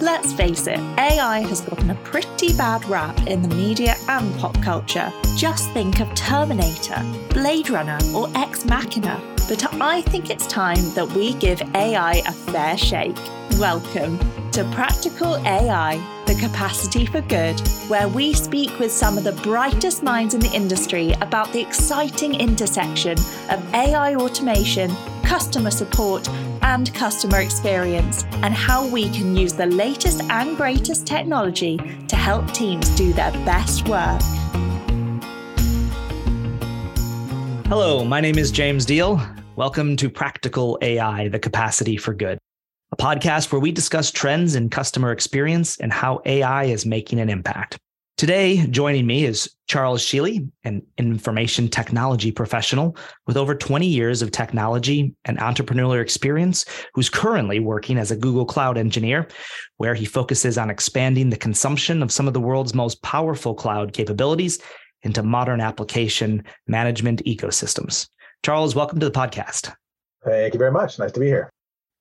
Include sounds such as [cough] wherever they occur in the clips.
Let's face it, AI has gotten a pretty bad rap in the media and pop culture. Just think of Terminator, Blade Runner, or Ex Machina. But I think it's time that we give AI a fair shake. Welcome to Practical AI, the capacity for good, where we speak with some of the brightest minds in the industry about the exciting intersection of AI automation, customer support, and customer experience, and how we can use the latest and greatest technology to help teams do their best work. Hello, my name is James Diel. Welcome to Practical AI, the capacity for good, a podcast where we discuss trends in customer experience and how AI is making an impact. Today, joining me is Charles Schiele, an information technology professional with over 20 years of technology and entrepreneurial experience, who's currently working as a Google Cloud engineer, where he focuses on expanding the consumption of some of the world's most powerful cloud capabilities into modern application management ecosystems. Charles, welcome to the podcast. Thank you very much. Nice to be here.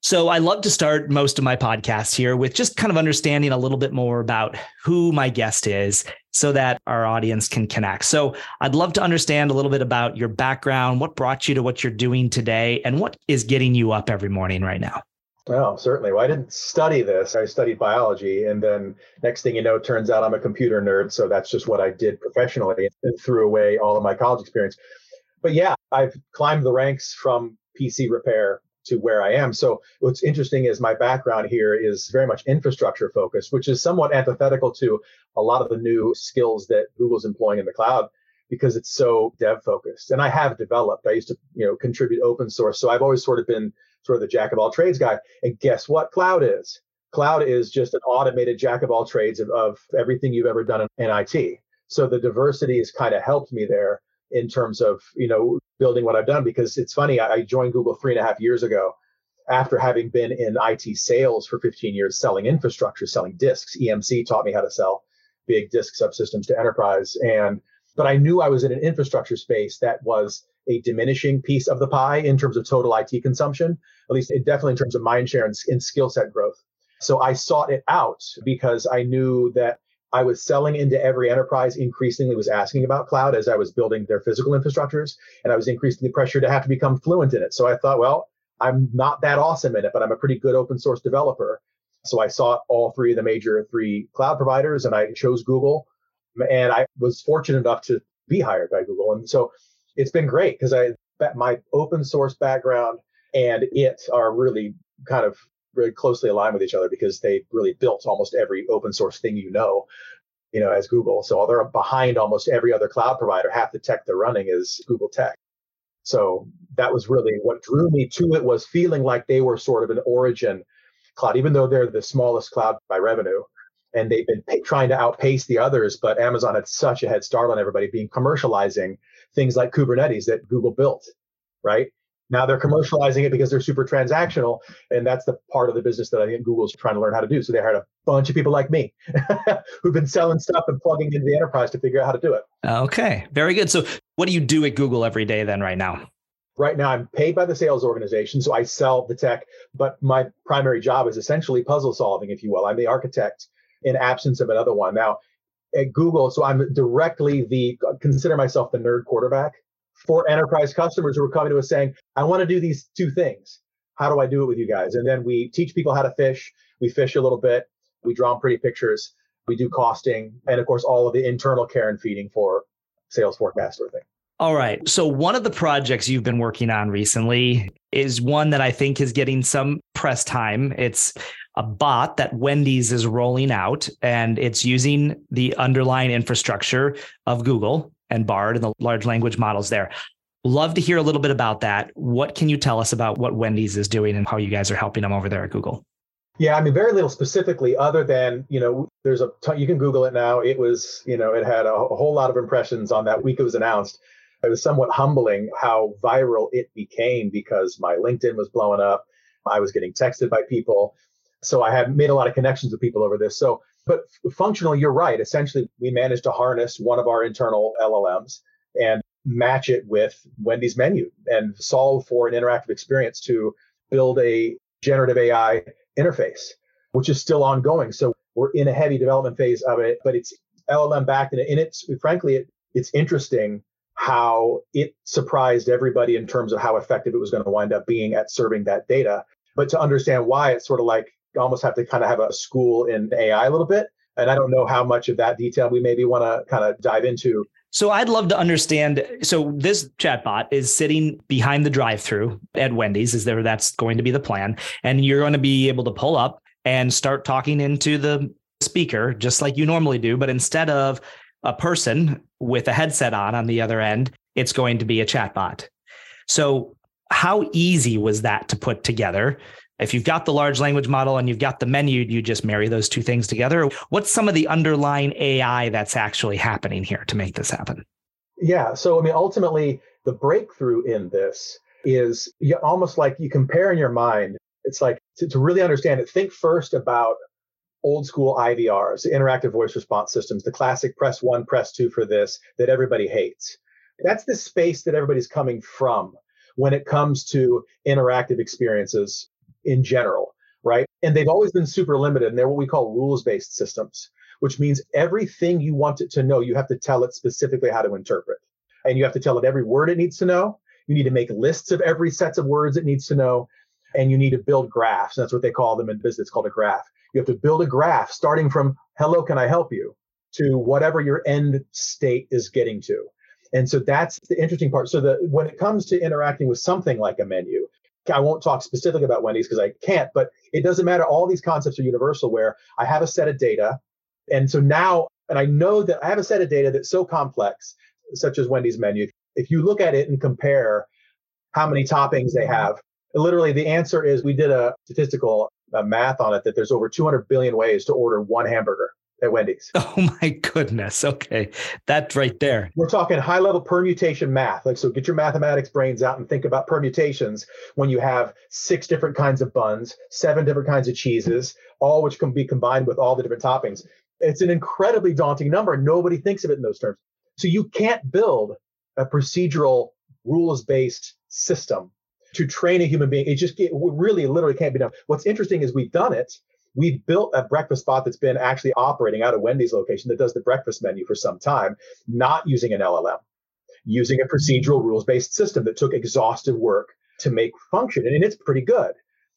So I love to start most of my podcasts here with just kind of understanding a little bit more about who my guest is so that our audience can connect. So I'd love to understand a little bit about your background, what brought you to what you're doing today, and what is getting you up every morning right now. Well, certainly. Well, I didn't study this. I studied biology. And then next thing you know, turns out I'm a computer nerd. So that's just what I did professionally and threw away all of my college experience. But yeah, I've climbed the ranks from PC repair to where I am. So what's interesting is my background here is very much infrastructure focused, which is somewhat antithetical to a lot of the new skills that Google's employing in the cloud because it's so dev focused. And I have developed. I used to, you know, contribute open source. So I've always sort of been sort of the jack of all trades guy. And guess what cloud is? Cloud is just an automated jack of all trades of, of everything you've ever done in, in IT. So the diversity has kind of helped me there in terms of you know building what I've done because it's funny I joined Google three and a half years ago after having been in IT sales for 15 years selling infrastructure selling disks. EMC taught me how to sell big disk subsystems to enterprise and but I knew I was in an infrastructure space that was a diminishing piece of the pie in terms of total IT consumption at least it definitely in terms of mind share and, and skill set growth. So I sought it out because I knew that I was selling into every enterprise increasingly was asking about cloud as I was building their physical infrastructures, and I was increasing the pressure to have to become fluent in it. So I thought, well, I'm not that awesome in it, but I'm a pretty good open source developer. So I sought all three of the major three cloud providers, and I chose Google, and I was fortunate enough to be hired by Google. And so it's been great because I my open source background and it are really kind of very closely aligned with each other because they really built almost every open source thing you know, you know, as Google. So they're behind almost every other cloud provider. Half the tech they're running is Google tech. So that was really what drew me to it was feeling like they were sort of an origin cloud, even though they're the smallest cloud by revenue. And they've been trying to outpace the others, but Amazon had such a head start on everybody being commercializing things like Kubernetes that Google built, right? Now they're commercializing it because they're super transactional. And that's the part of the business that I think Google's trying to learn how to do. So they hired a bunch of people like me [laughs] who've been selling stuff and plugging into the enterprise to figure out how to do it. Okay, very good. So what do you do at Google every day then, right now? Right now, I'm paid by the sales organization. So I sell the tech, but my primary job is essentially puzzle solving, if you will. I'm the architect in absence of another one. Now, at Google, so I'm directly the consider myself the nerd quarterback for enterprise customers who are coming to us saying, I want to do these two things. How do I do it with you guys? And then we teach people how to fish. We fish a little bit. We draw pretty pictures. We do costing. And of course, all of the internal care and feeding for sales forecast sort of thing. All right. So, one of the projects you've been working on recently is one that I think is getting some press time. It's a bot that Wendy's is rolling out, and it's using the underlying infrastructure of Google and Bard and the large language models there. Love to hear a little bit about that. What can you tell us about what Wendy's is doing and how you guys are helping them over there at Google? Yeah, I mean, very little specifically, other than you know, there's a ton, you can Google it now. It was you know, it had a, a whole lot of impressions on that week it was announced. It was somewhat humbling how viral it became because my LinkedIn was blowing up. I was getting texted by people, so I had made a lot of connections with people over this. So but functionally, you're right. Essentially, we managed to harness one of our internal LLMs and match it with Wendy's menu and solve for an interactive experience to build a generative AI interface. which is still ongoing. So we're in a heavy development phase of it, but it's LLM backed, and, it's frankly, it, it's interesting how it surprised everybody in terms of how effective it was going to wind up being at serving that data. But to understand why, it's sort of like almost have to kind of have a school in AI a little bit. And I don't know how much of that detail we maybe want to kind of dive into. So I'd love to understand. So this chatbot is sitting behind the drive-through at Wendy's. Is there that's going to be the plan? And you're going to be able to pull up and start talking into the speaker just like you normally do, but instead of a person with a headset on on the other end, it's going to be a chatbot. So, how easy was that to put together? If you've got the large language model and you've got the menu, you just marry those two things together. What's some of the underlying AI that's actually happening here to make this happen? Yeah. So, I mean, ultimately, the breakthrough in this is you almost like you compare in your mind. It's like to, to really understand it, think first about old school IVRs, interactive voice response systems, the classic press one, press two for this that everybody hates. That's the space that everybody's coming from when it comes to interactive experiences in general, right? And they've always been super limited, and they're what we call rules based systems, which means everything you want it to know, you have to tell it specifically how to interpret. And you have to tell it every word it needs to know. You need to make lists of every sets of words it needs to know. And you need to build graphs. That's what they call them in business, it's called a graph. You have to build a graph starting from hello, can I help you to whatever your end state is getting to. And so that's the interesting part. So that when it comes to interacting with something like a menu, I won't talk specifically about Wendy's because I can't, but it doesn't matter. All these concepts are universal where I have a set of data. And so now, and I know that I have a set of data that's so complex, such as Wendy's menu. If you look at it and compare how many toppings they have, literally the answer is we did a statistical math on it that there's over 200 billion ways to order one hamburger at Wendy's. [laughs] Oh my goodness. Okay. That right there. We're talking high level permutation math. Like, so get your mathematics brains out and think about permutations when you have six different kinds of buns, seven different kinds of cheeses, all which can be combined with all the different toppings. It's an incredibly daunting number. Nobody thinks of it in those terms. So you can't build a procedural rules based system to train a human being. It just it really literally can't be done. What's interesting is we've done it. We've built a breakfast spot that's been actually operating out of Wendy's location that does the breakfast menu for some time, not using an LLM, using a procedural rules based system that took exhaustive work to make function. And it's pretty good.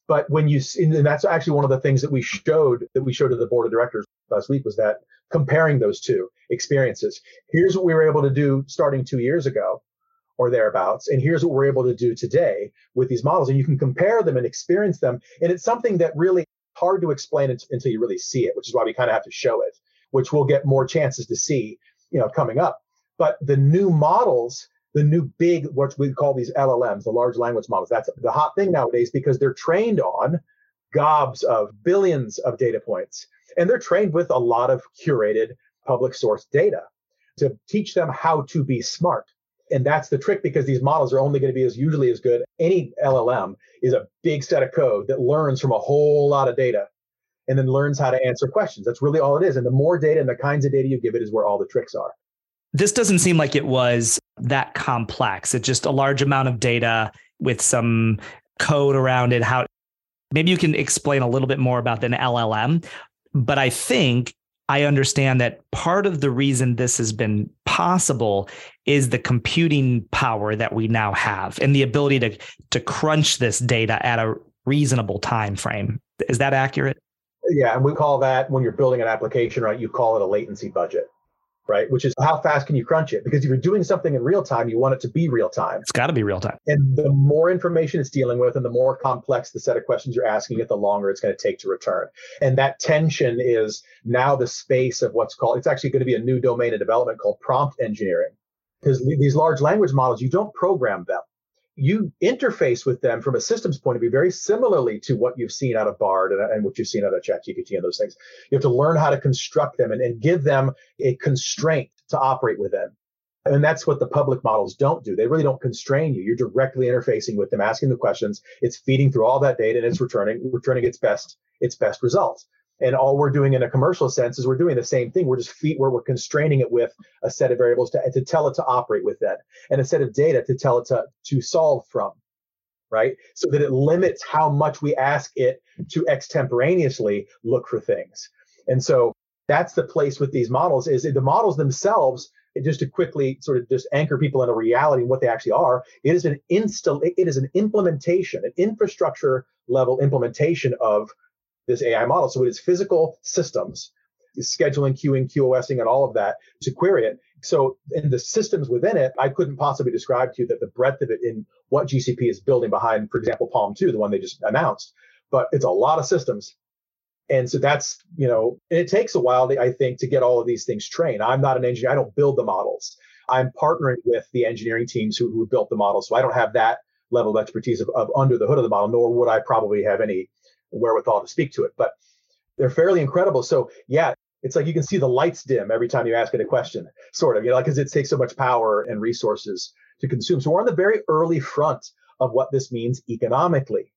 But when you see, and that's actually one of the things that we showed that we showed to the board of directors last week was that comparing those two experiences. Here's what we were able to do starting two years ago or thereabouts. And here's what we're able to do today with these models. And you can compare them and experience them. And it's something that really hard to explain until you really see it, which is why we kind of have to show it, which we'll get more chances to see, you know, coming up. But the new models, the new big, what we call these LLMs, the large language models, that's the hot thing nowadays because they're trained on gobs of billions of data points. And they're trained with a lot of curated public source data to teach them how to be smart and that's the trick because these models are only going to be as usually as good. Any LLM is a big set of code that learns from a whole lot of data and then learns how to answer questions. That's really all it is. And the more data and the kinds of data you give it is where all the tricks are. This doesn't seem like it was that complex. It's just a large amount of data with some code around it. How maybe you can explain a little bit more about an LLM. But I think I understand that part of the reason this has been possible is the computing power that we now have and the ability to to crunch this data at a reasonable time frame. Is that accurate? Yeah, and we call that when you're building an application, right? You call it a latency budget right? Which is how fast can you crunch it? Because if you're doing something in real time, you want it to be real time. It's got to be real time. And the more information it's dealing with and the more complex the set of questions you're asking it, the longer it's going to take to return. And that tension is now the space of what's called, it's actually going to be a new domain of development called prompt engineering. Because these large language models, you don't program them you interface with them from a systems point of view very similarly to what you've seen out of Bard and, and what you've seen out of ChatGPT and those things. You have to learn how to construct them and, and give them a constraint to operate within. And that's what the public models don't do. They really don't constrain you. You're directly interfacing with them, asking the questions. It's feeding through all that data and it's returning returning its best its best results. And all we're doing in a commercial sense is we're doing the same thing. We're just feet where we're constraining it with a set of variables to, to tell it to operate with that and a set of data to tell it to, to solve from. right? So that it limits how much we ask it to extemporaneously look for things. And so that's the place with these models is the models themselves just to quickly sort of just anchor people in a reality and what they actually are it is an install it is an implementation an infrastructure level implementation of this ai model so it is physical systems scheduling queuing qosing and all of that to query it so in the systems within it i couldn't possibly describe to you that the breadth of it in what gcp is building behind for example PaLM 2 the one they just announced but it's a lot of systems and so that's, you know, it takes a while, I think, to get all of these things trained. I'm not an engineer, I don't build the models. I'm partnering with the engineering teams who, who built the models. So I don't have that level of expertise of, of under the hood of the model, nor would I probably have any wherewithal to speak to it. But they're fairly incredible. So yeah, it's like you can see the lights dim every time you ask it a question, sort of, you know, because it takes so much power and resources to consume. So we're on the very early front of what this means economically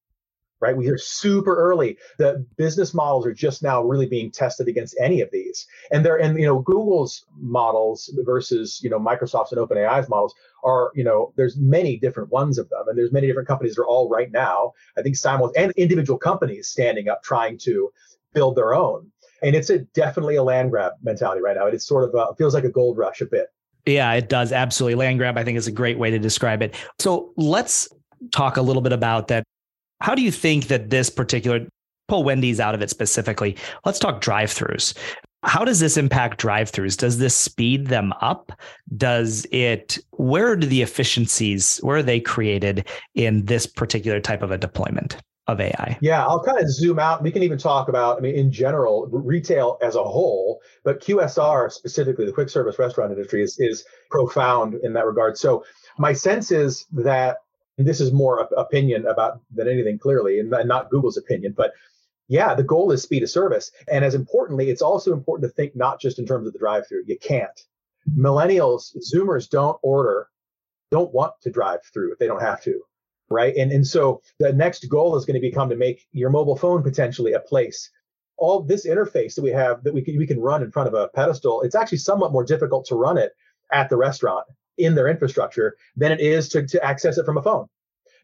right? We hear super early that business models are just now really being tested against any of these. And they're and you know Google's models versus you know Microsoft's and OpenAI's models are you know there's many different ones of them and there's many different companies that are all right now I think simul and individual companies standing up trying to build their own. And it's a definitely a land grab mentality right now. It's sort of a, feels like a gold rush a bit. Yeah, it does absolutely. Land grab, I think, is a great way to describe it. So let's talk a little bit about that how do you think that this particular pull Wendy's out of it specifically? Let's talk drive-throughs. How does this impact drive-throughs? Does this speed them up? Does it where do the efficiencies where are they created in this particular type of a deployment? of AI? Yeah, I'll kind of zoom out. We can even talk about, I mean, in general, retail as a whole, but QSR specifically, the quick service restaurant industry is, is profound in that regard. So my sense is that this is more opinion about than anything clearly and not google's opinion but yeah the goal is speed of service. And as importantly it's also important to think not just in terms of the drive through you can't. Millennials zoomers don't order don't want to drive through if they don't have to right? And and so the next goal is going to become to make your mobile phone potentially a place. All this interface that we have that we can, we can run in front of a pedestal it's actually somewhat more difficult to run it at the restaurant in their infrastructure than it is to, to access it from a phone.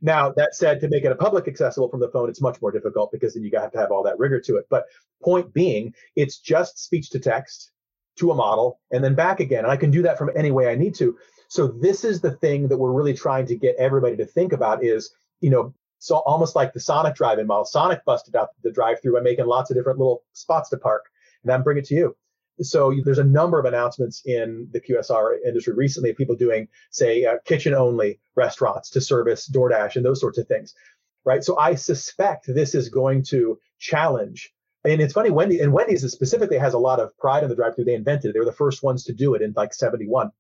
Now, that said, to make it a public accessible from the phone, it's much more difficult because then you have to have all that rigor to it. But point being, it's just speech to text to a model and then back again. And I can do that from any way I need to. So this is the thing that we're really trying to get everybody to think about is, you know, so almost like the Sonic drive-in model. Sonic busted out the drive-through by making lots of different little spots to park and then bring it to you. So there's a number of announcements in the QSR industry recently of people doing, say, uh, kitchen only restaurants to service DoorDash and those sorts of things, right? So I suspect this is going to challenge. And it's funny, Wendy and Wendy's specifically has a lot of pride in the drive-through. They invented it. They were the first ones to do it in like 71.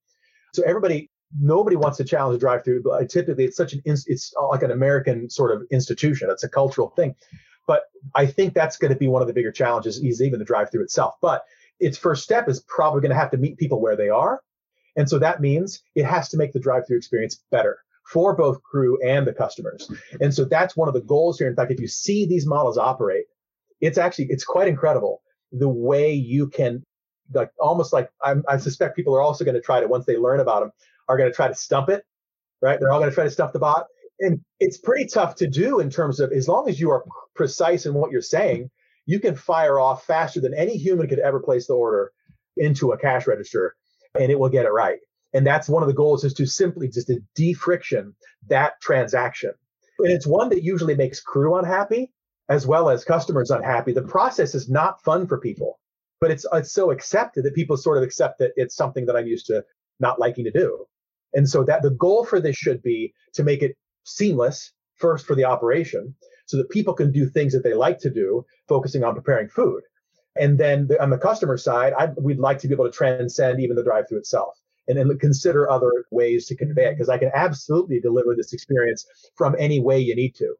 So everybody, nobody wants to challenge the drive-through. But typically, it's such an it's like an American sort of institution. It's a cultural thing. But I think that's going to be one of the bigger challenges, is even the drive-through itself. But its first step is probably going to have to meet people where they are. And so that means it has to make the drive through experience better for both crew and the customers. And so that's one of the goals here. In fact, if you see these models operate, it's actually it's quite incredible the way you can like almost like I'm, i suspect people are also going to try to once they learn about them are going to try to stump it right they're all going to try to stump the bot and it's pretty tough to do in terms of as long as you are precise in what you're saying you can fire off faster than any human could ever place the order into a cash register and it will get it right. And that's one of the goals is to simply just to defriction that transaction. And it's one that usually makes crew unhappy as well as customers unhappy. The process is not fun for people, but it's it's so accepted that people sort of accept that it's something that I'm used to not liking to do. And so that the goal for this should be to make it seamless first for the operation so that people can do things that they like to do, focusing on preparing food. And then the, on the customer side, I, we'd like to be able to transcend even the drive through itself and then consider other ways to convey it because I can absolutely deliver this experience from any way you need to,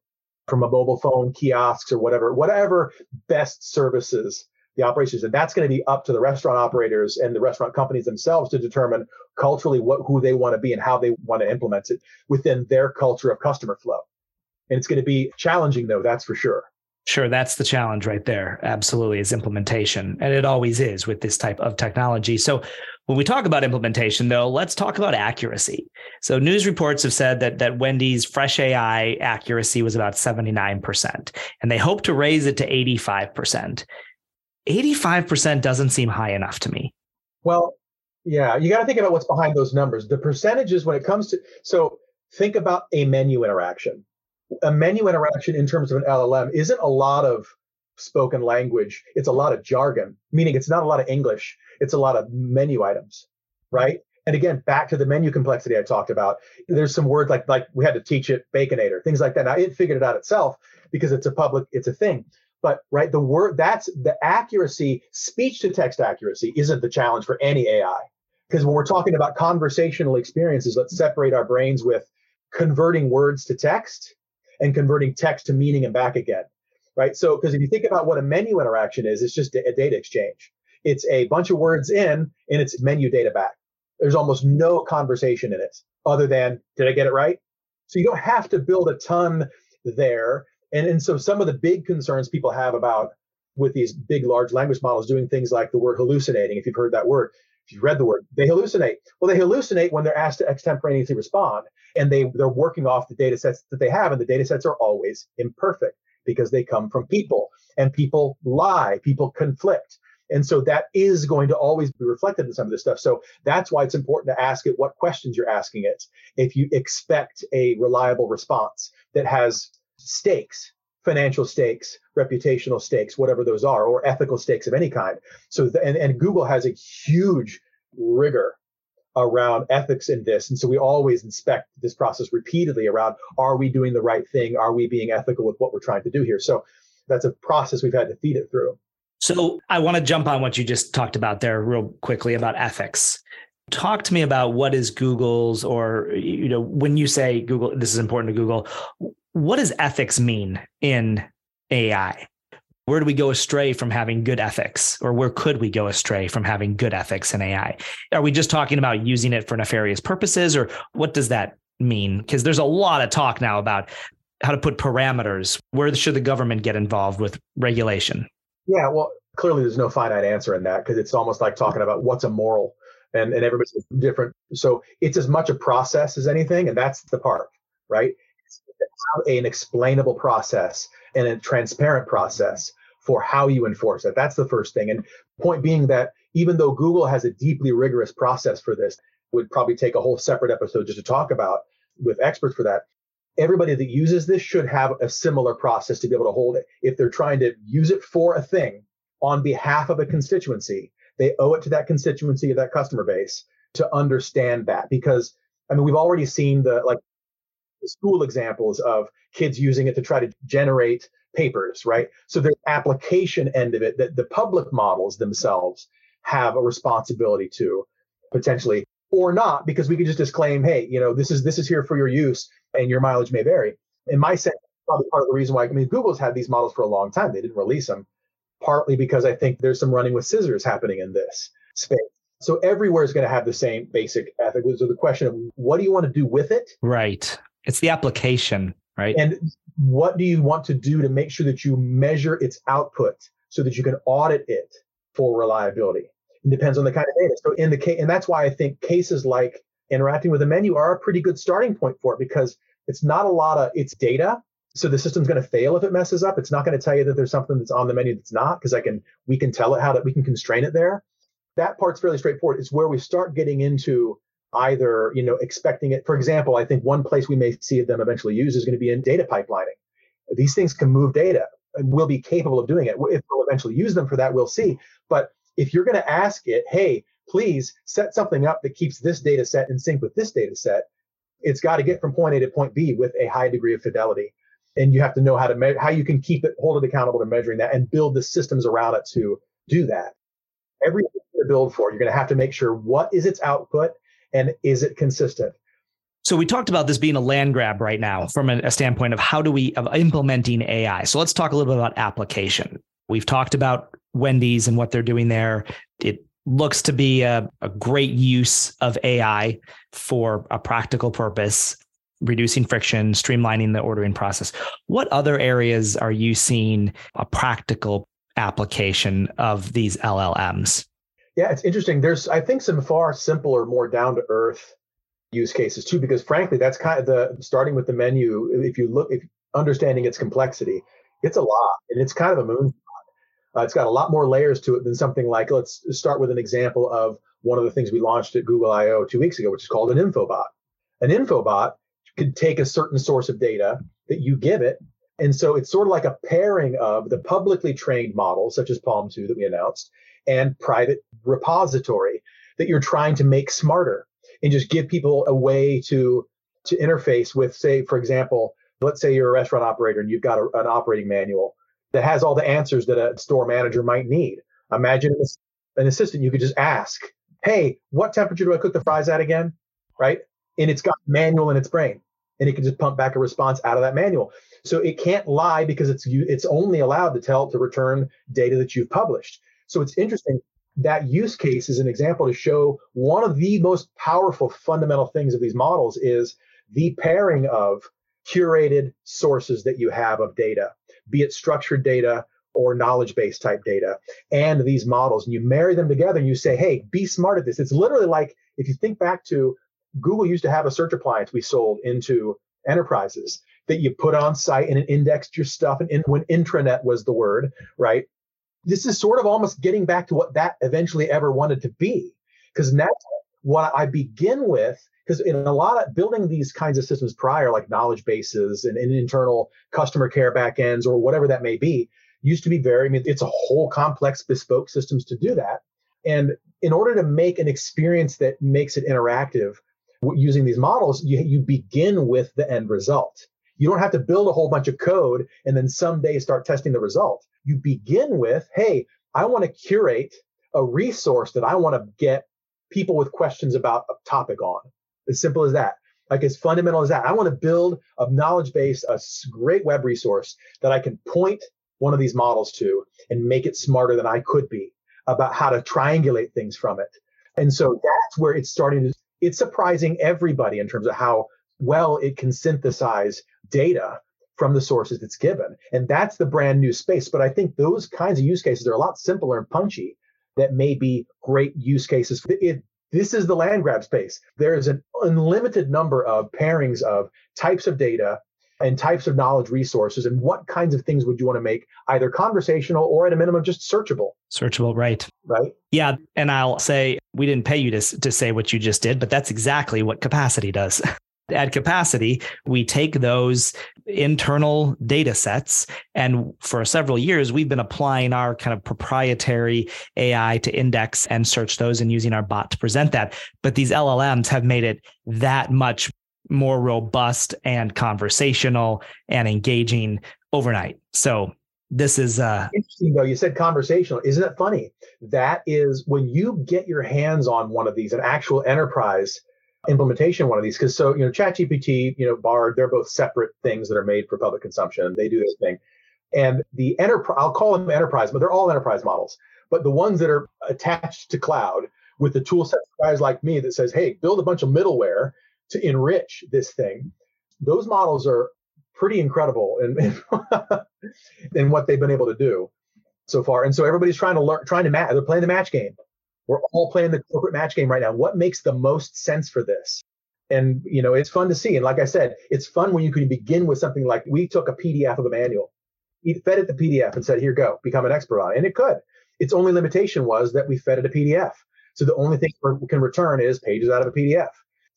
from a mobile phone, kiosks, or whatever, whatever best services the operations. And that's going to be up to the restaurant operators and the restaurant companies themselves to determine culturally what who they want to be and how they want to implement it within their culture of customer flow. And it's going to be challenging, though, that's for sure. Sure, that's the challenge right there. Absolutely, is implementation. And it always is with this type of technology. So, when we talk about implementation, though, let's talk about accuracy. So, news reports have said that, that Wendy's Fresh AI accuracy was about 79%, and they hope to raise it to 85%. 85% doesn't seem high enough to me. Well, yeah, you got to think about what's behind those numbers. The percentages when it comes to, so think about a menu interaction a menu interaction in terms of an LLM isn't a lot of spoken language. It's a lot of jargon, meaning it's not a lot of English. It's a lot of menu items, right? And again, back to the menu complexity I talked about. There's some words like like we had to teach it baconator, things like that. Now it figured it out itself because it's a public, it's a thing. But right, the word that's the accuracy, speech to text accuracy isn't the challenge for any AI. Because when we're talking about conversational experiences, let's separate our brains with converting words to text and converting text to meaning and back again, right? So, because if you think about what a menu interaction is, it's just a data exchange. It's a bunch of words in and it's menu data back. There's almost no conversation in it other than, did I get it right? So you don't have to build a ton there. And, and so some of the big concerns people have about with these big large language models doing things like the word hallucinating, if you've heard that word, you've read the word, they hallucinate. Well, they hallucinate when they're asked to extemporaneously respond and they they're working off the data sets that they have and the data sets are always imperfect because they come from people and people lie people conflict. And so that is going to always be reflected in some of this stuff. So that's why it's important to ask it what questions you're asking it. If you expect a reliable response that has stakes financial stakes reputational stakes whatever those are or ethical stakes of any kind so the, and, and google has a huge rigor around ethics in this. And so we always inspect this process repeatedly around are we doing the right thing? Are we being ethical with what we're trying to do here? So that's a process we've had to feed it through. So I want to jump on what you just talked about there real quickly about ethics. Talk to me about what is Google's or you know when you say Google this is important to Google what does ethics mean in AI? where do we go astray from having good ethics or where could we go astray from having good ethics in AI? Are we just talking about using it for nefarious purposes or what does that mean? Because there's a lot of talk now about how to put parameters. Where should the government get involved with regulation? Yeah, well, clearly there's no finite answer in that because it's almost like talking about what's a moral and, and everybody's different. So it's as much a process as anything. And that's the part, right? It's an explainable process and a transparent process for how you enforce it. That's the first thing. And point being that even though Google has a deeply rigorous process for this, would probably take a whole separate episode just to talk about with experts for that. Everybody that uses this should have a similar process to be able to hold it. If they're trying to use it for a thing on behalf of a constituency, they owe it to that constituency of that customer base to understand that because I mean we've already seen the like school examples of kids using it to try to generate papers, right? So the application end of it that the public models themselves have a responsibility to potentially or not because we could just disclaim hey you know this is this is here for your use and your mileage may vary. In my sense probably part of the reason why i mean google's had these models for a long time. They didn't release them partly because i think there's some running with scissors happening in this space. So everywhere is going to have the same basic ethics so the question of what do you want to do with it? Right. It's the application right? And what do you want to do to make sure that you measure its output so that you can audit it for reliability? It depends on the kind of data. So in the case and that's why i think cases like interacting with a menu are a pretty good starting point for it because it's not a lot of it's data so the system's going to fail if it messes up. It's not going to tell you that there's something that's on the menu that's not because i can we can tell it how that we can constrain it there. That part's fairly straightforward. It's where we start getting into either you know expecting it. For example i think one place we may see them eventually use is going to be in data pipelining. These things can move data and we'll be capable of doing it. If we'll eventually use them for that we'll see. But if you're going to ask it hey please set something up that keeps this data set in sync with this data set it's got to get from point a to point b with a high degree of fidelity and you have to know how to measure how you can keep it hold it accountable to measuring that and build the systems around it to do that everything to build for you're going to have to make sure what is its output and is it consistent? So we talked about this being a land grab right now from a, a standpoint of how do we of implementing AI. So let's talk a little bit about application. We've talked about Wendy's and what they're doing there. It looks to be a, a great use of AI for a practical purpose. Reducing friction, streamlining the ordering process. What other areas are you seeing a practical application of these LLMs? Yeah, it's interesting. There's, I think, some far simpler, more down to earth use cases too, because frankly, that's kind of the starting with the menu. If you look, if understanding its complexity, it's a lot, and it's kind of a moon. Uh, it's got a lot more layers to it than something like. Let's start with an example of one of the things we launched at Google I/O two weeks ago, which is called an infobot. An infobot could take a certain source of data that you give it, and so it's sort of like a pairing of the publicly trained models, such as PaLM 2 that we announced, and private repository that you're trying to make smarter and just give people a way to to interface with, say, for example, let's say you're a restaurant operator and you've got a, an operating manual that has all the answers that a store manager might need. Imagine an assistant you could just ask, "Hey, what temperature do I cook the fries at again?" Right? And it's got manual in its brain, and it can just pump back a response out of that manual. So it can't lie because it's it's only allowed to tell to return data that you've published. So it's interesting that use case is an example to show one of the most powerful fundamental things of these models is the pairing of curated sources that you have of data, be it structured data or knowledge base type data, and these models. And you marry them together and you say, hey, be smart at this. It's literally like if you think back to Google used to have a search appliance we sold into enterprises that you put on site and it indexed your stuff. And in, when intranet was the word, right? This is sort of almost getting back to what that eventually ever wanted to be. Because now what I begin with because in a lot of building these kinds of systems prior, like knowledge bases and, and, internal customer care backends or whatever that may be, used to be very, I mean, it's a whole complex bespoke systems to do that. And in order to make an experience that makes it interactive using these models, you, you begin with the end result. You don't have to build a whole bunch of code and then someday start testing the result. You begin with, hey, I want to curate a resource that I want to get people with questions about a topic on. As simple as that. Like as fundamental as that. I want to build a knowledge base, a great web resource that I can point one of these models to and make it smarter than I could be about how to triangulate things from it. And so that's where it's starting to, it's surprising everybody in terms of how well it can synthesize data from the sources it's given. And that's the brand new space. But I think those kinds of use cases are a lot simpler and punchy that may be great use cases. It, this is the land grab space. There is an unlimited number of pairings of types of data and types of knowledge resources and what kinds of things would you want to make either conversational or at a minimum just searchable searchable right right yeah and i'll say we didn't pay you to, to say what you just did but that's exactly what capacity does [laughs] at capacity, we take those internal data sets. And for several years, we've been applying our kind of proprietary AI to index and search those and using our bot to present that. But these LLMs have made it that much more robust and conversational and engaging overnight. So this is uh interesting though you said conversational isn't it funny that is when you get your hands on one of these an actual enterprise implementation one of these because so you know ChatGPT, you know Bard, they're both separate things that are made for public consumption. They do this thing, and the enterprise, I'll call them enterprise, but they're all enterprise models. But the ones that are attached to cloud with the tool set guys like me that says, hey, build a bunch of middleware to enrich this thing. Those models are pretty incredible in, [laughs] in what they've been able to do so far. And so everybody's trying to learn, trying to match. They're playing the match game. We're all playing the corporate match game right now. What makes the most sense for this? And you know, it's fun to see. And like I said, it's fun when you can begin with something like we took a PDF of a manual, we fed it the PDF and said, "Here, go, become an expert on it." And it could. Its only limitation was that we fed it a PDF. So the only thing we can return is pages out of a PDF.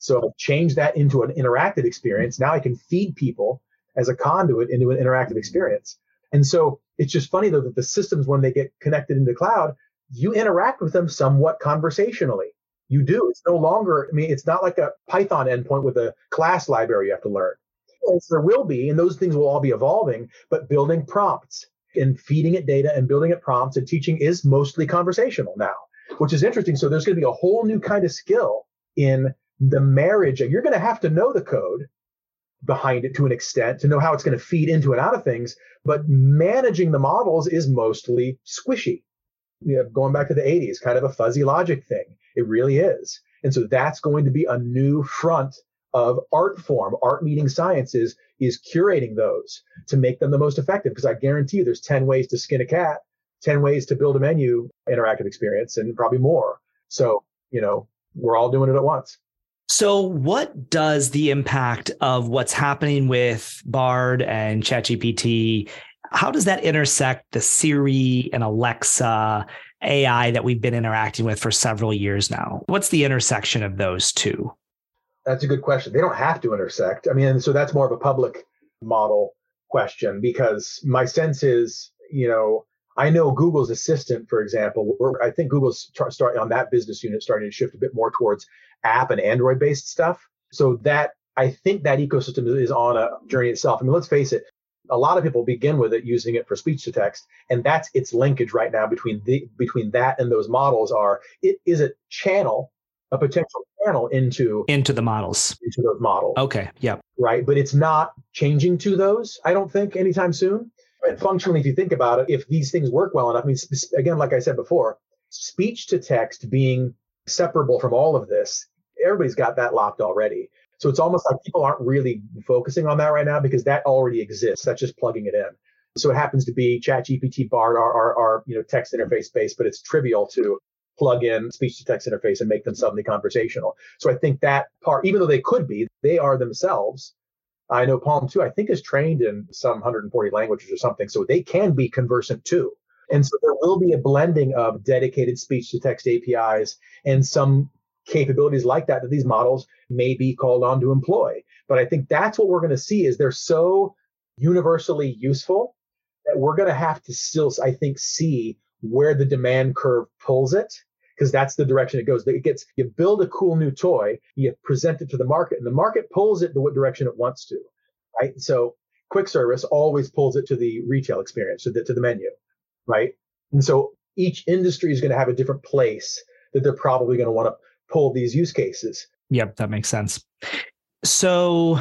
So change that into an interactive experience. Now I can feed people as a conduit into an interactive experience. And so it's just funny though that the systems, when they get connected into cloud, you interact with them somewhat conversationally. You do. It's no longer, I mean, it's not like a Python endpoint with a class library you have to learn. Yes, there will be, and those things will all be evolving, but building prompts and feeding it data and building it prompts and teaching is mostly conversational now, which is interesting. So there's going to be a whole new kind of skill in the marriage. You're going to have to know the code behind it to an extent to know how it's going to feed into and out of things, but managing the models is mostly squishy you know, going back to the 80s, kind of a fuzzy logic thing. It really is. And so that's going to be a new front of art form, art meeting science is, is curating those to make them the most effective. Because I guarantee you there's 10 ways to skin a cat, 10 ways to build a menu interactive experience, and probably more. So, you know, we're all doing it at once. So, what does the impact of what's happening with Bard and ChatGPT? How does that intersect the Siri and Alexa AI that we've been interacting with for several years now? What's the intersection of those two? That's a good question. They don't have to intersect. I mean, so that's more of a public model question because my sense is, you know, I know Google's Assistant, for example, I think Google's starting on that business unit starting to shift a bit more towards app and Android based stuff. So that I think that ecosystem is on a journey itself. I mean, let's face it, a lot of people begin with it using it for speech to text, and that's its linkage right now between the between that and those models are it is a channel, a potential channel into into the models into those models. Okay. Yep. Right, but it's not changing to those. I don't think anytime soon. And functionally, if you think about it, if these things work well enough, I mean, again, like I said before, speech to text being separable from all of this, everybody's got that locked already. So it's almost like people aren't really focusing on that right now because that already exists. That's just plugging it in. So it happens to be ChatGPT, Bard are, are, are you know text interface based, but it's trivial to plug in speech to text interface and make them suddenly conversational. So I think that part, even though they could be, they are themselves I know PaLM 2, I think, is trained in some 140 languages or something. So they can be conversant too. And so there will be a blending of dedicated speech to text APIs and some capabilities like that that these models may be called on to employ. But I think that's what we're going to see is they're so universally useful that we're going to have to still, I think, see where the demand curve pulls it because that's the direction it goes. It gets you build a cool new toy, you present it to the market, and the market pulls it the what direction it wants to. Right. So quick service always pulls it to the retail experience, to the to the menu. Right. And so each industry is going to have a different place that they're probably going to want to pull these use cases. Yep, that makes sense. So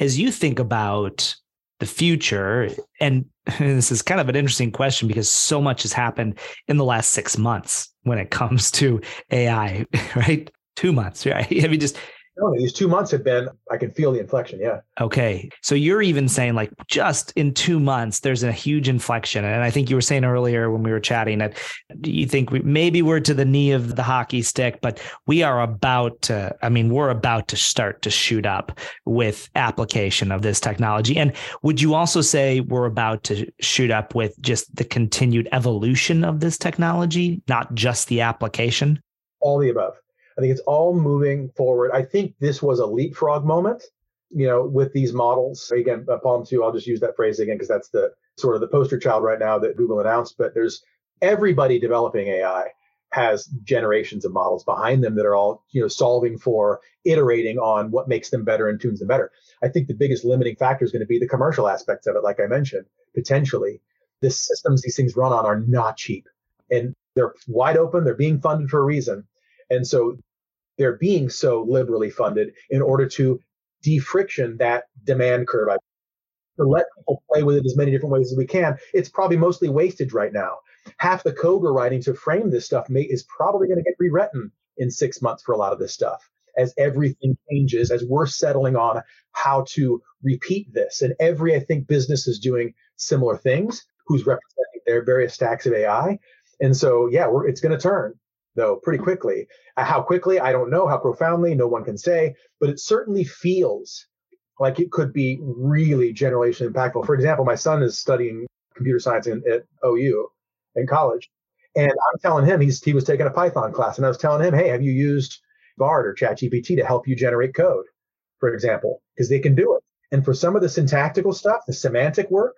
as you think about the future and [laughs] this is kind of an interesting question because so much has happened in the last six months when it comes to AI, [laughs] right? Two months, right? [laughs] I mean, just no, these two months have been, I can feel the inflection. Yeah. Okay. So you're even saying like just in two months, there's a huge inflection. And I think you were saying earlier when we were chatting that you think we, maybe we're to the knee of the hockey stick, but we are about to, I mean, we're about to start to shoot up with application of this technology. And would you also say we're about to shoot up with just the continued evolution of this technology, not just the application? All the above. I think it's all moving forward. I think this was a leapfrog moment, you know, with these models. Again, uh, PaLM 2, I'll just use that phrase again because that's the sort of the poster child right now that Google announced. But there's everybody developing AI has generations of models behind them that are all, you know, solving for iterating on what makes them better and tunes them better. I think the biggest limiting factor is going to be the commercial aspects of it, like I mentioned, potentially. The systems these things run on are not cheap and they're wide open. They're being funded for a reason. And so they're being so liberally funded in order to defriction that demand curve. To let people play with it as many different ways as we can. It's probably mostly wastage right now. Half the code we're writing to frame this stuff may, is probably going to get rewritten in six months for a lot of this stuff as everything changes, as we're settling on how to repeat this. And every, I think, business is doing similar things who's representing their various stacks of AI. And so, yeah, it's going to turn though pretty quickly. Uh, how quickly, I don't know. How profoundly, no one can say, but it certainly feels like it could be really generationally impactful. For example, my son is studying computer science in, at OU in college, and I'm telling him he's he was taking a Python class, and I was telling him, hey, have you used Bard or ChatGPT to help you generate code, for example, because they can do it. And for some of the syntactical stuff, the semantic work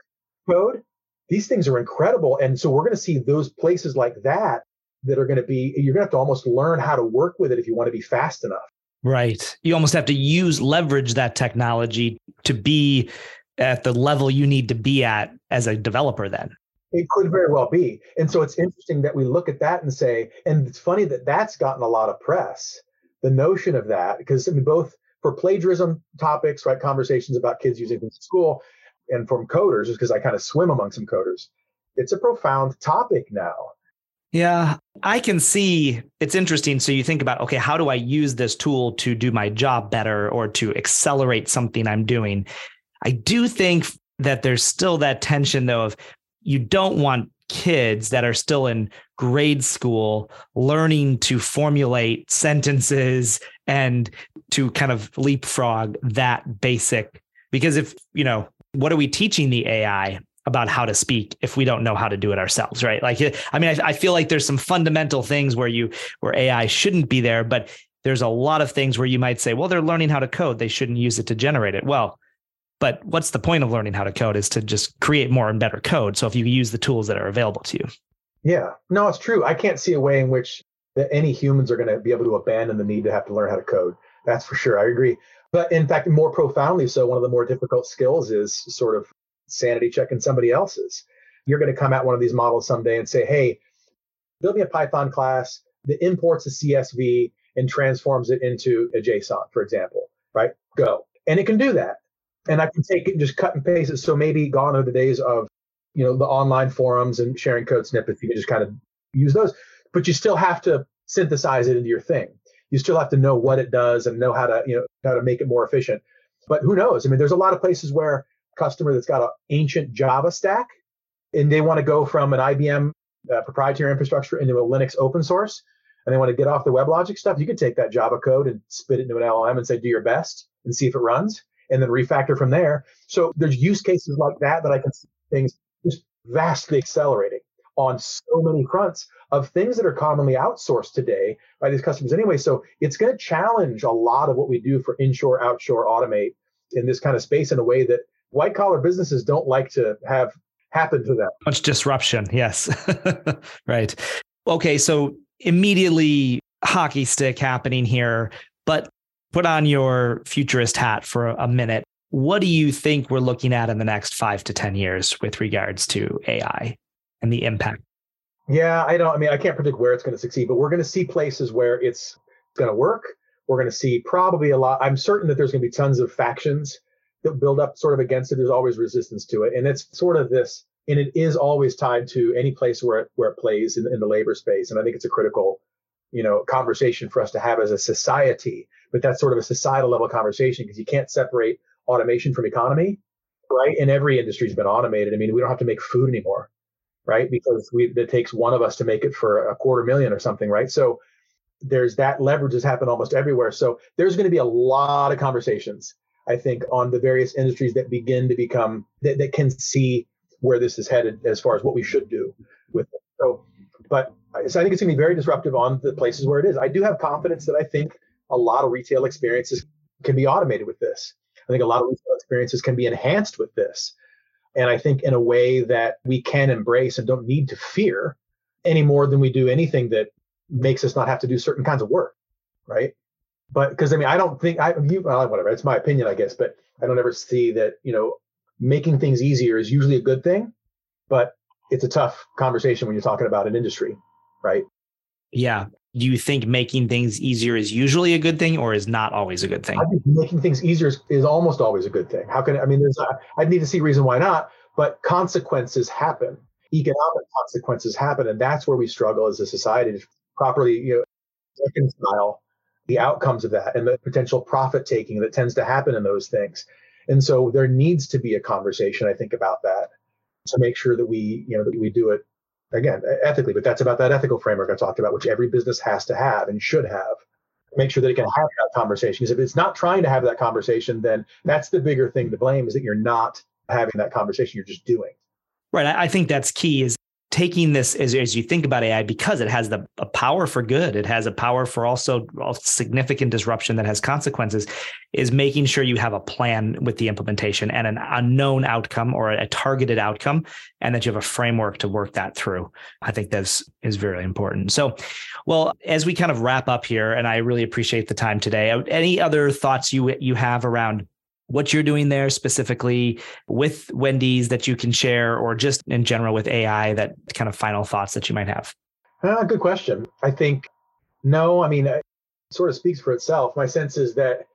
code, these things are incredible. And so we're going to see those places like that that are going to be you're going to have to almost learn how to work with it if you want to be fast enough. Right. You almost have to use leverage that technology to be at the level you need to be at as a developer then. It could very well be. And so it's interesting that we look at that and say and it's funny that that's gotten a lot of press the notion of that because I mean, both for plagiarism topics right conversations about kids using things in school and from coders because i kind of swim among some coders it's a profound topic now Yeah, I can see it's interesting. So you think about, okay, how do I use this tool to do my job better or to accelerate something I'm doing? I do think that there's still that tension, though, of you don't want kids that are still in grade school learning to formulate sentences and to kind of leapfrog that basic. Because if, you know, what are we teaching the AI about how to speak if we don't know how to do it ourselves right? Like i mean I, I, feel like there's some fundamental things where you where ai shouldn't be there but there's a lot of things where you might say well they're learning how to code. They shouldn't use it to generate it. Well but what's the point of learning how to code is to just create more and better code. So if you use the tools that are available to you. Yeah. No it's true. I can't see a way in which that any humans are going to be able to abandon the need to have to learn how to code. That's for sure. I agree. But in fact more profoundly so one of the more difficult skills is sort of sanity checking somebody else's. You're going to come at one of these models someday and say, hey, build me a Python class that imports a CSV and transforms it into a JSON, for example, right? Go. And it can do that. And I can take it and just cut and paste it. So maybe gone are the days of, you know, the online forums and sharing code snippets. You can just kind of use those, but you still have to synthesize it into your thing. You still have to know what it does and know how to, you know, how to make it more efficient. But who knows? I mean, there's a lot of places where customer that's got an ancient Java stack and they want to go from an IBM uh, proprietary infrastructure into a Linux open source and they want to get off the WebLogic stuff, you could take that Java code and spit it into an LLM and say, do your best and see if it runs and then refactor from there. So there's use cases like that that I can see things just vastly accelerating on so many fronts of things that are commonly outsourced today by these customers anyway. So it's going to challenge a lot of what we do for inshore, outshore, automate in this kind of space in a way that white collar businesses don't like to have happen to them. Much disruption. Yes. [laughs] right. Okay. So immediately hockey stick happening here, but put on your futurist hat for a minute. What do you think we're looking at in the next five to 10 years with regards to AI and the impact? Yeah, I don't, I mean, I can't predict where it's going to succeed, but we're going to see places where it's going to work. We're going to see probably a lot. I'm certain that there's going to be tons of factions that build up sort of against it. There's always resistance to it. And it's sort of this, and it is always tied to any place where it, where it plays in, in the labor space. And I think it's a critical, you know, conversation for us to have as a society. But that's sort of a societal level conversation because you can't separate automation from economy, right? And every industry's been automated. I mean, we don't have to make food anymore, right? Because we it takes one of us to make it for a quarter million or something, right? So there's that leverage has happened almost everywhere. So there's going to be a lot of conversations I think, on the various industries that begin to become that, that can see where this is headed as far as what we should do with it. So, but so I think it's going to be very disruptive on the places where it is. I do have confidence that I think a lot of retail experiences can be automated with this. I think a lot of retail experiences can be enhanced with this. And I think in a way that we can embrace and don't need to fear any more than we do anything that makes us not have to do certain kinds of work, right? But because I mean, I don't think I you, well, whatever. It's my opinion, I guess, but I don't ever see that you know making things easier is usually a good thing, but it's a tough conversation when you're talking about an industry, right? Yeah. Do you think making things easier is usually a good thing, or is not always a good thing? I think making things easier is, is almost always a good thing. How can I mean? There's I need to see reason why not, but consequences happen. Economic consequences happen, and that's where we struggle as a society to properly you know reconcile the outcomes of that and the potential profit taking that tends to happen in those things. And so there needs to be a conversation, I think, about that to make sure that we, you know, that we do it again ethically. But that's about that ethical framework I talked about, which every business has to have and should have. Make sure that it can have that conversation. Because if it's not trying to have that conversation, then that's the bigger thing to blame is that you're not having that conversation. You're just doing. Right. I think that's key is taking this as, as you think about AI because it has the a power for good, it has a power for also significant disruption that has consequences, is making sure you have a plan with the implementation and an unknown outcome or a targeted outcome, and that you have a framework to work that through. I think this is very important. So, well, as we kind of wrap up here, and I really appreciate the time today. Any other thoughts you you have around what you're doing there specifically with Wendy's that you can share, or just in general with AI, that kind of final thoughts that you might have? Uh, good question. I think no, I mean, it sort of speaks for itself. My sense is that,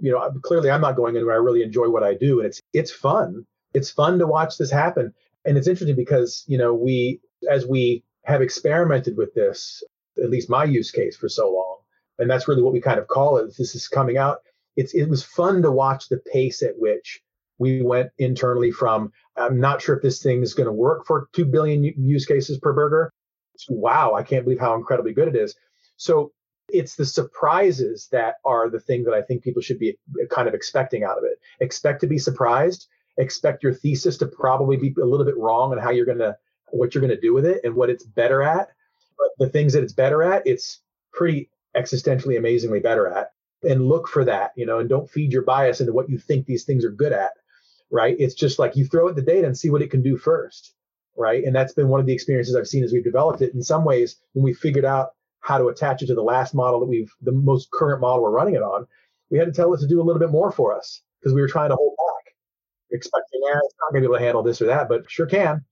you know, clearly I'm not going anywhere. I really enjoy what I do and it's, it's fun. It's fun to watch this happen. And it's interesting because, you know, we, as we have experimented with this, at least my use case for so long. And that's really what we kind of call it. This is coming out. It's it was fun to watch the pace at which we went internally from I'm not sure if this thing is going to work for 2 billion use cases per burger to wow, I can't believe how incredibly good it is. So it's the surprises that are the thing that I think people should be uh, kind of expecting out of it. Expect to be surprised. Expect your thesis to probably be a little bit wrong on how you're going to, what you're going to do with it and what it's better at. But the things that it's better at, it's pretty existentially amazingly better at. And look for that, you know, and don't feed your bias into what you think these things are good at, right? It's just like you throw it the data and see what it can do first, right? And that's been one of the experiences I've seen as we've developed it. In some ways, when we figured out how to attach it to the last model that we've the most current model we're running it on we had to tell it to do a little bit more for us because we were trying to hold back expecting yeah, it's not going to be able to handle this or that but sure can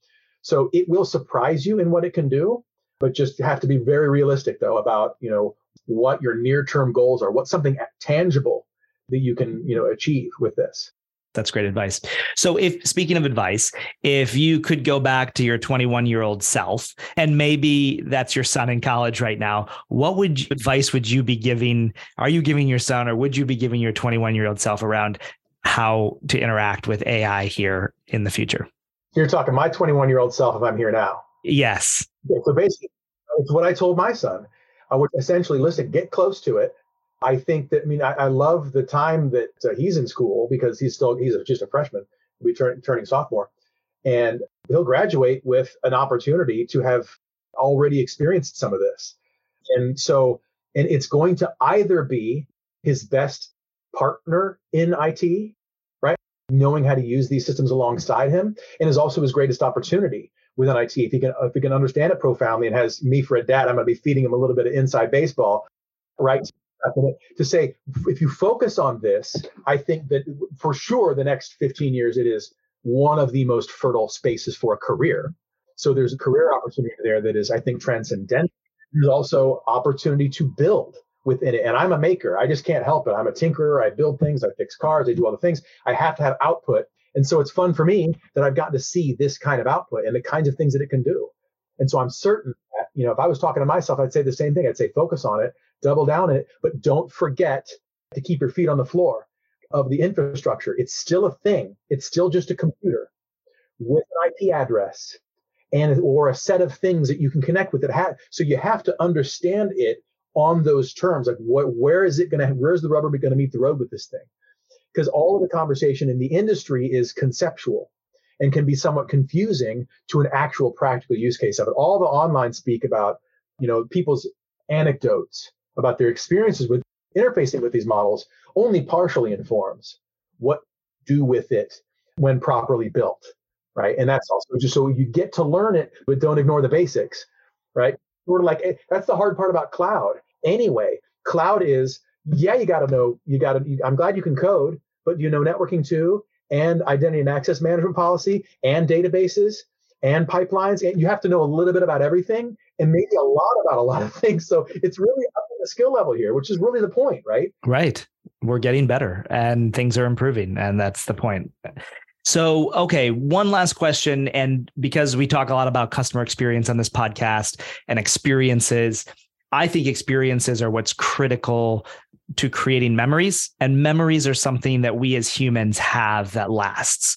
so it will surprise you in what it can do but just have to be very realistic though about you know what your near term goals are what's something tangible that you can you know achieve with this that's great advice. So, if speaking of advice, if you could go back to your 21 year old self, and maybe that's your son in college right now, what would you, advice would you be giving? Are you giving your son, or would you be giving your 21 year old self around how to interact with AI here in the future? You're talking my 21 year old self if I'm here now. Yes. so basically, it's what I told my son. I would essentially listen, get close to it, I think that I mean I, I love the time that uh, he's in school because he's still he's a, just a freshman, be turn, turning sophomore, and he'll graduate with an opportunity to have already experienced some of this, and so and it's going to either be his best partner in IT, right, knowing how to use these systems alongside him, and is also his greatest opportunity within IT. If he can if he can understand it profoundly and has me for a dad, I'm going to be feeding him a little bit of inside baseball, right? to say if you focus on this, I think that for sure the next 15 years it is one of the most fertile spaces for a career. So there's a career opportunity there that is, I think, transcendental. There's also opportunity to build within it. And I'm a maker. I just can't help it. I'm a tinkerer. I build things. I fix cars. I do all the things. I have to have output. And so it's fun for me that I've gotten to see this kind of output and the kinds of things that it can do. And so I'm certain that, you know, if I was talking to myself, I'd say the same thing. I'd say focus on it, double down it, but don't forget to keep your feet on the floor of the infrastructure. It's still a thing. It's still just a computer with an IP address and or a set of things that you can connect with it. So you have to understand it on those terms. Like what, where is it going to, where's the rubber going to meet the road with this thing? Because all of the conversation in the industry is conceptual and can be somewhat confusing to an actual practical use case of it. All the online speak about, you know, people's anecdotes about their experiences with interfacing with these models only partially informs what do with it when properly built right? And that's also just so you get to learn it but don't ignore the basics right? We're like eh, that's the hard part about cloud. Anyway cloud is yeah you got to know you got to i'm glad you can code but you know networking too and identity and access management policy and databases and pipelines and you have to know a little bit about everything and maybe a lot about a lot of [laughs] things so it's really up the skill level here, which is really the point, right? Right. We're getting better and things are improving. And that's the point. So, okay, one last question. And because we talk a lot about customer experience on this podcast and experiences, I think experiences are what's critical to creating memories. And memories are something that we as humans have that lasts.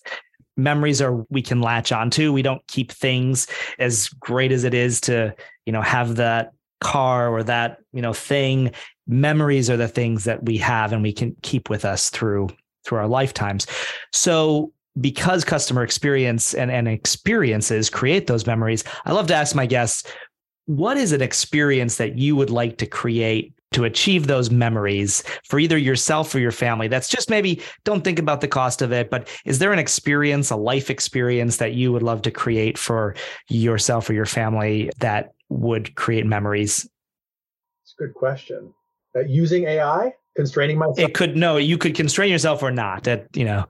Memories are we can latch onto. We don't keep things as great as it is to, you know, have that car or that you know thing memories are the things that we have and we can keep with us through through our lifetimes so because customer experience and, and experiences create those memories i love to ask my guests what is an experience that you would like to create to achieve those memories for either yourself or your family that's just maybe don't think about the cost of it but is there an experience a life experience that you would love to create for yourself or your family that would create memories? It's a good question. Uh, using AI, constraining myself. It could no, you could constrain yourself or not. That you know,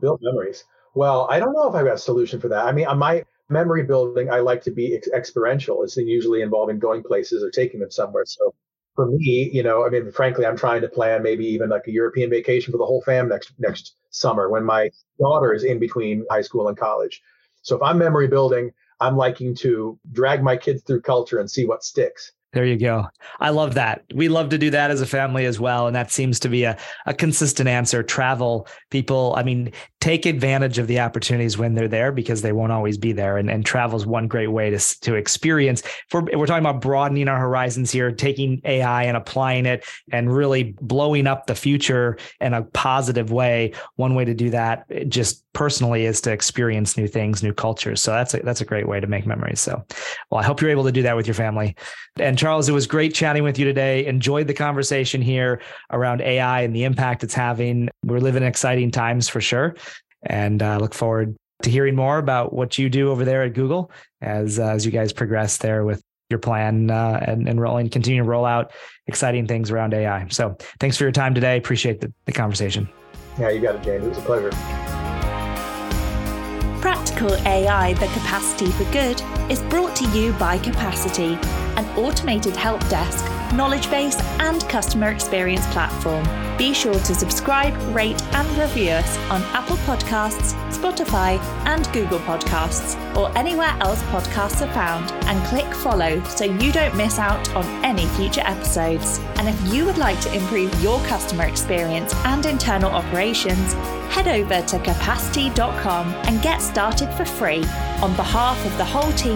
build memories. Well, I don't know if I've got a solution for that. I mean, on my memory building, I like to be ex- experiential. It's usually involving going places or taking them somewhere. So for me, you know, I mean, frankly, I'm trying to plan maybe even like a European vacation for the whole fam next next summer when my daughter is in between high school and college. So if I'm memory building, I'm liking to drag my kids through culture and see what sticks. There you go. I love that. We love to do that as a family as well. And that seems to be a, a consistent answer. Travel, people, I mean, take advantage of the opportunities when they're there because they won't always be there. And, and travel is one great way to, to experience. We're talking about broadening our horizons here, taking AI and applying it and really blowing up the future in a positive way. One way to do that eh, just personally is to experience new things, new cultures. So that's a, that's a great way to make memories. So, well, I hope you're able to do that with your family. And Charles, it was great chatting with you today. Enjoyed the conversation here around AI and the impact it's having. We're living in exciting times for sure. And uh, look forward to hearing more about what you do over there at Google as, uh, as you guys progress there with your plan uh, and, and rolling, continue to roll out exciting things around AI. So thanks for your time today. Appreciate the, the conversation. Yeah, you got it, James. It was a pleasure. Practical AI The Capacity for Good is brought to you by Capacity, an automated help desk, knowledge base, and customer experience platform. Be sure to subscribe, rate, and review us on Apple Podcasts, Spotify, and Google Podcasts, or anywhere else podcasts are found, and click follow so you don't miss out on any future episodes. And if you would like to improve your customer experience and internal operations, head over to capacity.com and get started for free. On behalf of the whole team,